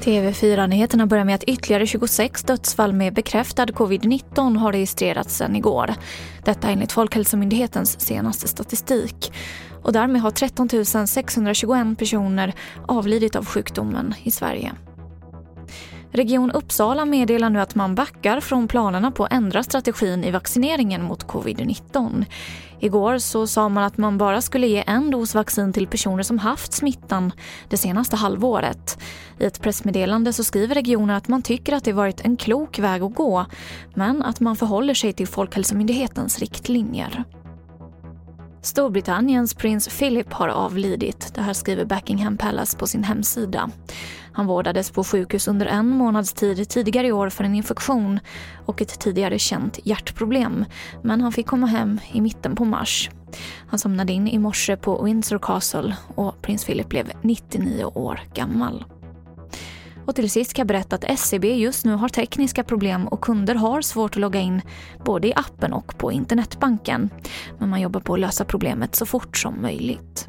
TV4-nyheterna börjar med att ytterligare 26 dödsfall med bekräftad covid-19 har registrerats sedan igår. Detta enligt Folkhälsomyndighetens senaste statistik. Och därmed har 13 621 personer avlidit av sjukdomen i Sverige. Region Uppsala meddelar nu att man backar från planerna på att ändra strategin i vaccineringen mot covid-19. Igår så sa man att man bara skulle ge en dos vaccin till personer som haft smittan det senaste halvåret. I ett pressmeddelande så skriver regionen att man tycker att det varit en klok väg att gå men att man förhåller sig till Folkhälsomyndighetens riktlinjer. Storbritanniens prins Philip har avlidit. Det här skriver Buckingham Palace på sin hemsida. Han vårdades på sjukhus under en månads tid tidigare i år för en infektion och ett tidigare känt hjärtproblem. Men han fick komma hem i mitten på mars. Han somnade in i morse på Windsor Castle och prins Philip blev 99 år gammal. Och till sist kan jag berätta att SEB just nu har tekniska problem och kunder har svårt att logga in både i appen och på internetbanken. Men man jobbar på att lösa problemet så fort som möjligt.